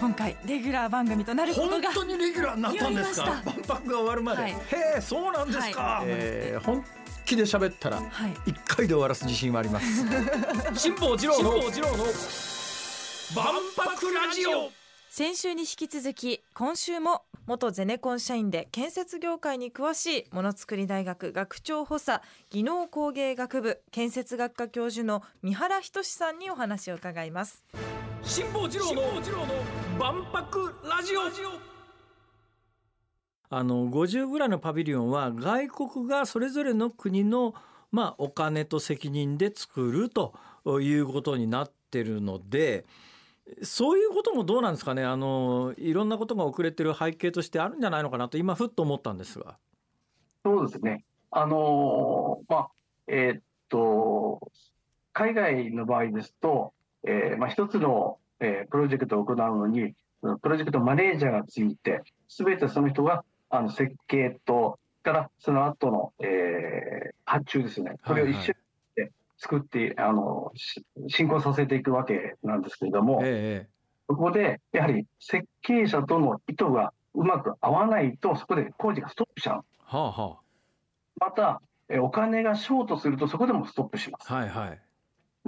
今回レギュラー番組となること本が当にレギュラーになったんですか？万博が終わるまで、はい。へえそうなんですか、はい。えー本気で喋ったらはい。一回で終わらす自信はあります。辛坊治郎の万博ラジオ。先週に引き続き今週も元ゼネコン社員で建設業界に詳しいものづくり大学学長補佐技能工芸学部建設学科教授の三原仁さんにお話を伺います辛坊治郎の万博ラジオあの50ぐらいのパビリオンは外国がそれぞれの国のまあお金と責任で作るということになってるのでそういうこともどうなんですかねあのいろんなことが遅れてる背景としてあるんじゃないのかなと今ふっと思ったんですが。そうですね。あのーまあ、えーっと、海外の場合ですと、えーまあ、一つの、えープロジェクトを行うのに、プロジェクトマネージャーがついて、すべてその人があの設計と、からその後の、えー発注ですね。これを一緒に作って、あの、し進行させていくわけなんですけれども、ええそこで、やはり設計者との意図がうまく合わないと、そこで工事がストップしちゃう。はあはまた、えお金がショートするとそこでもストップします。あはいはい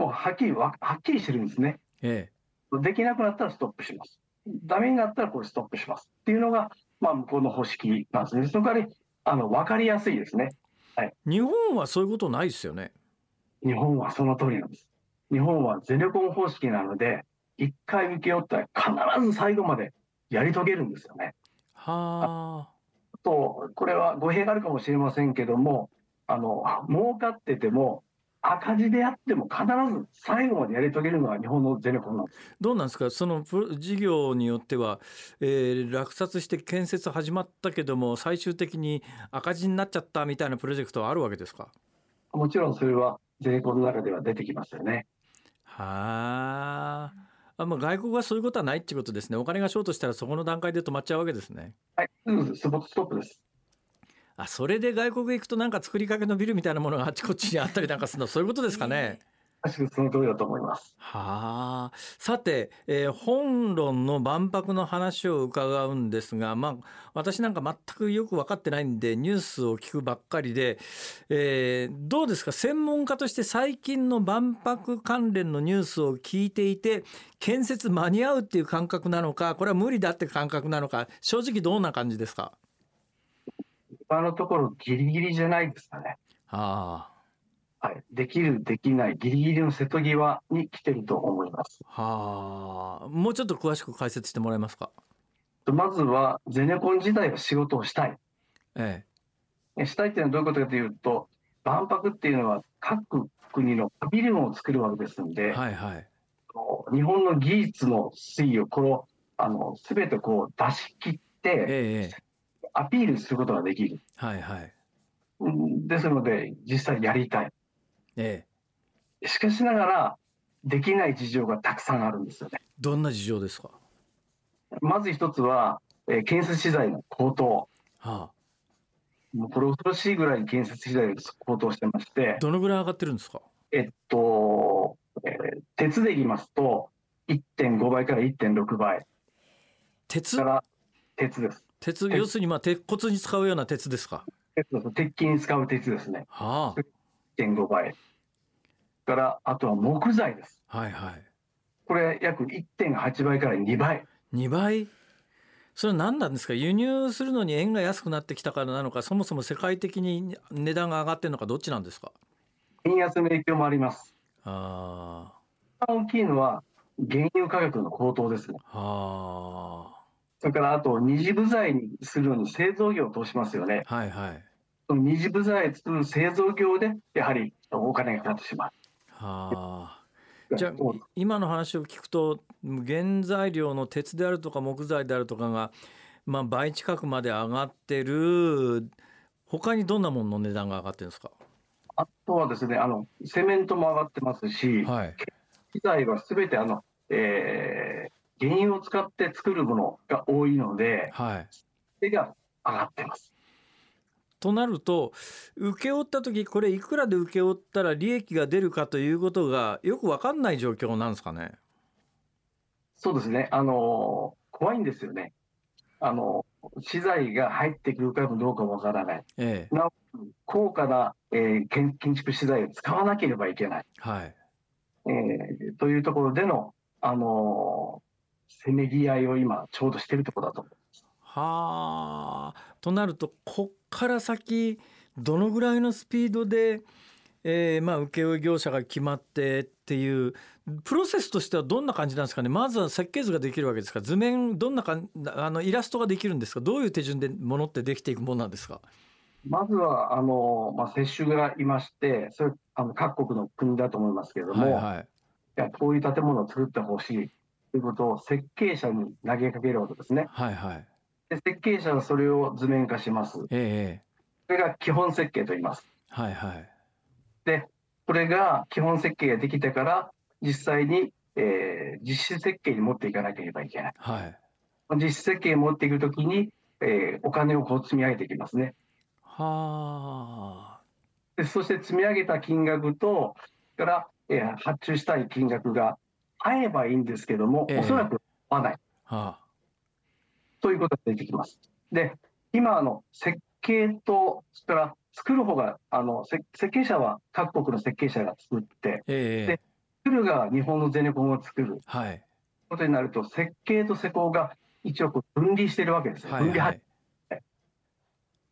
もうはっきりわ、はっきりしてるんですね。えできなくなったらストップします。ダメになったらこれストップします。っていうのが、まあ、向こうの方式なんですね。その代わり、あの、わかりやすいですね。え日本はそういうことないですよね。日本はその通りなんです。日本はゼネコン方式なので、一回受け負ったら必ず最後までやり遂げるんですよね。はあと、これは語弊があるかもしれませんけども、あの、儲かってても、赤字であっても必ず最後までやり遂げるのが日本のゼネコンなんです。どうなんですか？その事業によっては、えー落札して建設始まったけども最終的に赤字になっちゃったみたいなプロジェクトはあるわけですか？もちろんそれはゼネコンの中では出てきますよね。はああ、まあ、外国はそういうことはないっていうことですねお金がショートしたらそこの段階で止まっちゃうわけですねはい、うん、スポットストップです。あそれで外国行くとなんか作りかけのビルみたいなものがあっちこっちにあったりなんかするのそういうことですかね？確かにその通りだと思います。はあさて、えー本論の万博の話を伺うんですが、まあ、私なんか全くよく分かってないんでニュースを聞くばっかりで、えーどうですか？専門家として最近の万博関連のニュースを聞いていて建設間に合うっていう感覚なのかこれは無理だって感覚なのか正直どんな感じですか？今のところギリギリじゃないですかね。ははい、できる、できない、ギリギリの瀬戸際に来てると思います。あはあ。もうちょっと詳しく解説してもらえますか？まずは、ゼネコン自体は仕事をしたい。ええ。したいっていうのはどういうことかというと、万博っていうのは各国のパビリオンを作るわけですのえで、はいはい。日本の技術の推移をこの、あの、すべてこう出し切って、えええアピールすることができる。えはいはいうんですので、実際やりたい。ええしかしながら、できない事情がたくさんあるんですよね。どんな事情ですか？まず一つは、えー建設資材の高騰。はもうこれ恐ろしいぐらいに建設資材が高騰してましてあ、、どのぐらい上がってるんですか？えっと、えー鉄で言いますと、1.5倍から1.6倍鉄？から鉄です。鉄鉄要するにまあ鉄骨に使うような鉄ですか？鉄筋に使う鉄ですね。は1.5倍。から、あとは木材です。あはいはいこれ約1.8倍から2倍。2倍？それは何なんですか？輸入するのに円が安くなってきたからなのかそもそも世界的に値段が上がってるのかどっちなんですか？円安の影響もあります。あ大きいのは原油価格の高騰ですね。あはそれからあと二次部材にするのに製造業を通しますよね。あはいはい。その二次部材を作る製造業でやはりお金がかかってしまう。はあ。じゃあ今の話を聞くと原材料の鉄であるとか木材であるとかが、まあ、倍近くまで上がってる。他にどんなものの値段が上がってるんですか？あとはですね、あのセメントも上がってますし、はい。機材はすべてあの、えー原油を使って作るものが多いので、はいそれが上がってます。となると請け負った時これいくらで請け負ったら利益が出るかということがよく分かんない状況なんですかね？そうですね。あの、怖いんですよね。あの、資材が入ってくるかもどうかもわからない。ええなお高価な、えー建建築資材を使わなければいけない。はいえーというところでの、あのせめぎ合いを今、ちょうどしているところだと思う。はあ。となるとこっから先どのぐらいのスピードで、えーまあ、請負業者が決まってっていうプロセスとしてはどんな感じなんですかね。まずは設計図ができるわけですか。図面どんなかんあのイラストができるんですか。どういう手順でものってできていくものなんですか。まずは、あのまあ、接種がいまして、それあの各国の国だと思いますけれども、いはい。はいやこういう建物を作ってほしいということを設計者に投げかけるわけですね。はいはいで設計者はそれを図面化します。ええそれが基本設計と言います。はいはいで、これが基本設計ができてから、実際に、えー実施設計に持っていかなければいけない。はい実施設計に持っていくときに、えーお金をこう積み上げていきますね。はあでそして積み上げた金額と、それから、えー発注したい金額が合えばいいんですけども、ええ。おそらく合わない。はということが出てきます。で、今、あの設計と、それから作る方が、あのせ設計者は各国の設計者が作って、ええ。で作るが日本のゼネコンを作る。はい。ことになると、設計と施工が一応こう分離してるわけですよ。分離ははいはい。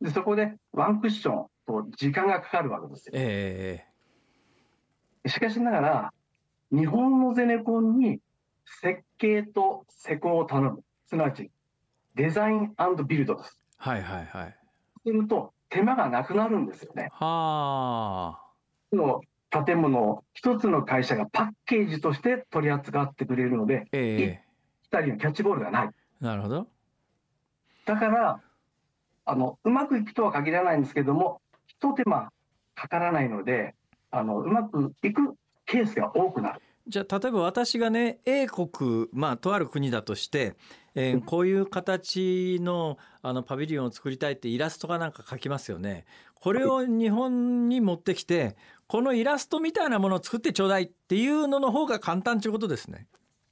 でそこでワンクッションと時間がかかるわけですよ。ええ。しかしながら、日本のゼネコンに設計と施工を頼む。すなわち、デザインビルドです。はいはいはいすると、手間がなくなるんですよね。はあこの建物を一つの会社がパッケージとして取り扱ってくれるので、え二人のキャッチボールがない。えなるほどだから、あの、うまくいくとは限らないんですけども、一手間かからないので、あの、うまくいくケースが多くなる。じゃあ例えば私がね A 国まあとある国だとして、えーこういう形のあのパビリオンを作りたいってイラストかなんか描きますよね。これを日本に持ってきてこのイラストみたいなものを作ってちょうだいっていうのの方が簡単ということですね。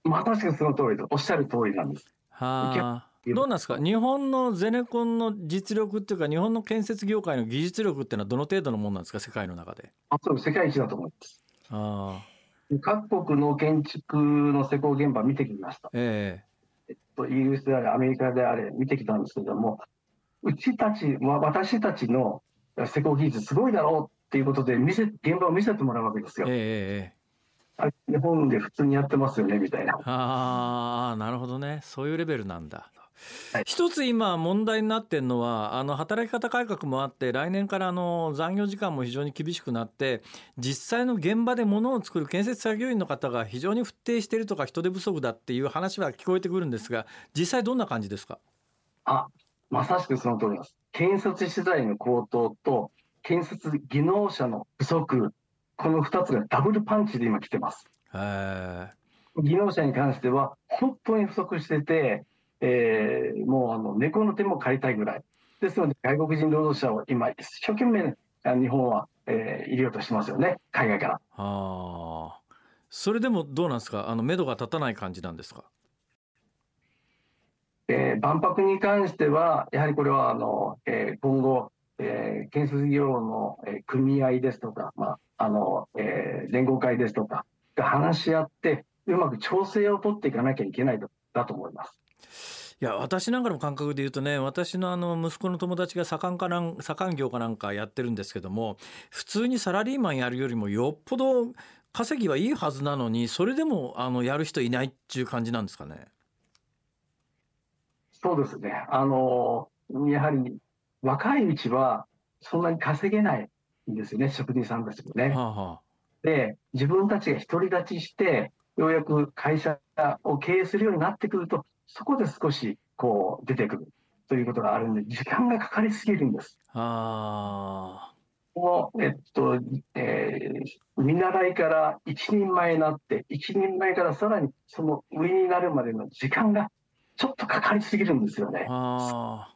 まさしくその通り。おっしゃる通りなんです。はあ。どうなんですか？日本のゼネコンの実力っていうか日本の建設業界の技術力っていうのはどの程度のものなんですか？世界の中で。あそう世界一だと思います。ああ各国の建築の施工現場見てきました。えとイギリスであれ、アメリカであれ、見てきたんですけれども、うちたち、わ私たちの施工技術すごいだろうっていうことで見せ、現場を見せてもらうわけですよえええ。えええあ日本で普通にやってますよね、みたいな。ああなるほどねそういうレベルなんだ。はい一つ今問題になってるのはあの働き方改革もあって来年からあの残業時間も非常に厳しくなって実際の現場で物を作る建設作業員の方が非常に不定しているとか人手不足だっていう話は聞こえてくるんですが実際どんな感じですか？あ、まさしくその通りです。建設資材の高騰と、建設技能者の不足、この2つがダブルパンチで今来てます。へ技能者に関しては、本当に不足してて、えーもうあの猫の手も借りたいぐらい。ですので、外国人労働者を今、一生懸命、あ日本は、えー入れようとしてますよね、海外から。ああそれでもどうなんですか？あの目処が立たない感じなんですか？えー万博に関しては、やはりこれはあの、えー今後、えー建設業の、えー組合ですとか、まああのえー連合会ですとか、が話し合って、うまく調整を取っていかなきゃいけないとだと思います。いや私なんかの感覚で言うとね私のあの息子の友達が左官かなん左官業かなんかやってるんですけども普通にサラリーマンやるよりもよっぽど稼ぎはいいはずなのにそれでもあのやる人いないっていう感じなんですかね？そうですね。あの、やはり若いうちはそんなに稼げないんですよね、職人さんたちもね。はあはで、自分たちが独り立ちして、ようやく会社を経営するようになってくると、そこで少しこう出てくるということがあるんで、時間がかかりすぎるんです。ああこの、えっと、えー見習いから一人前になって、一人前からさらにその上になるまでの時間がちょっとかかりすぎるんですよね。あ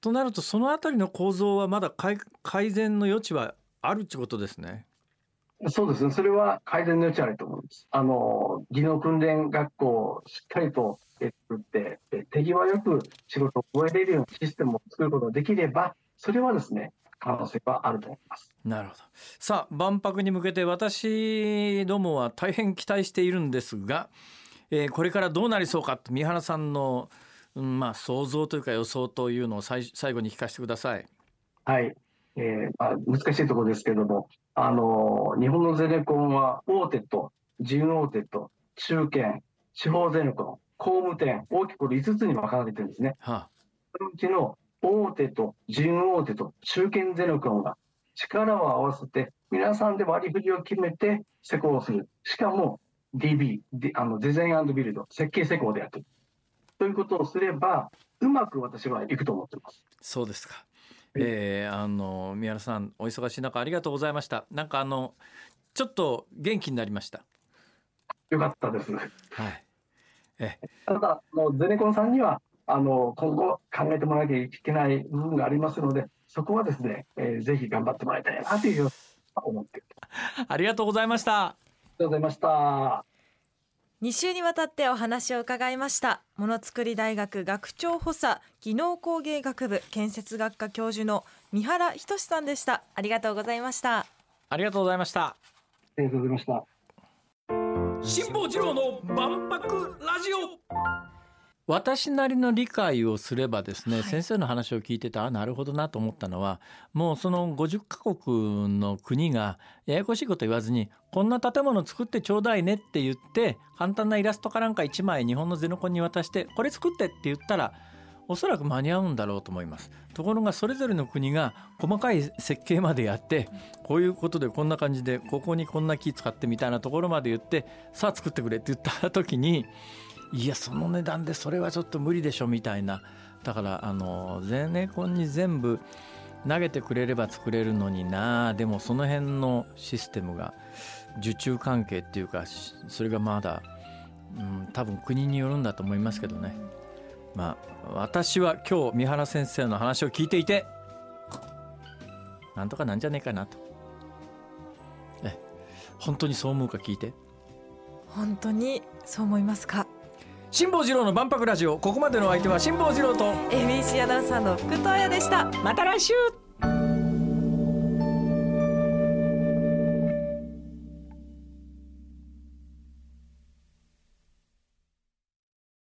となるとそのあたりの構造はまだ改改善の余地はあるってことですね。そうですね。それは改善の余地あると思います。あの、技能訓練学校をしっかりと作って、手際よく仕事を覚えれるようなシステムを作ることができれば、それはですね、可能性はあると思います。なるほど。さあ、万博に向けて私どもは大変期待しているんですが、えー、これからどうなりそうかと三原さんの、うん、まあ想像というか予想というのを最最後に聞かせてください。はい。えーまあ、難しいところですけれども、あの日本のゼネコンは大手と準大手と中堅、地方ゼネコン、工務店、大きく5つに分かれてるんですね。はあ、そのうちの大手と準大手と中堅ゼネコンが力を合わせて、皆さんで割り振りを決めて施工する。しかも DB、あのデザインビルド、設計施工でやってる。ということをすれば、うまく私はいくと思ってます。そうですか。えー、あの宮原さんお忙しい中ありがとうございました。なんかあのちょっと元気になりました。よかったです。はい。えただあのゼネコンさんにはあの今後考えてもらわなきゃいけない部分がありますのでそこはですね、えー、ぜひ頑張ってもらいたいなという思って。ありがとうございました。ありがとうございました2週にわたってお話を伺いました。ものづくり大学学長補佐技能工芸学部建設学科教授の三原仁さんでした。ありがとうございました。ありがとうございました。ありがとうございました。辛坊治郎の万博ラジオ私なりの理解をすればですね、はい、先生の話を聞いててあなるほどなと思ったのはもうその50カ国の国がややこしいこと言わずにこんな建物作ってちょうだいねって言って簡単なイラストかなんか1枚日本のゼノコンに渡してこれ作ってって言ったらおそらく間に合うんだろうと思います。ところがそれぞれの国が細かい設計までやってこういうことでこんな感じでここにこんな木使ってみたいなところまで言ってさあ作ってくれって言った時にいやその値段でそれはちょっと無理でしょみたいな。だからあのゼネコンに全部投げてくれれば作れるのにな。でもその辺のシステムが受注関係っていうかそれがまだ、うん、多分国によるんだと思いますけどね。まあ私は今日三原先生の話を聞いていてなんとかなんじゃねえかなと。え本当にそう思うか聞いて。本当にそう思いますか。辛坊治郎の万博ラジオ。ここまでの相手は辛坊治郎と。ABC アナウンサーの福藤彩でした。また来週。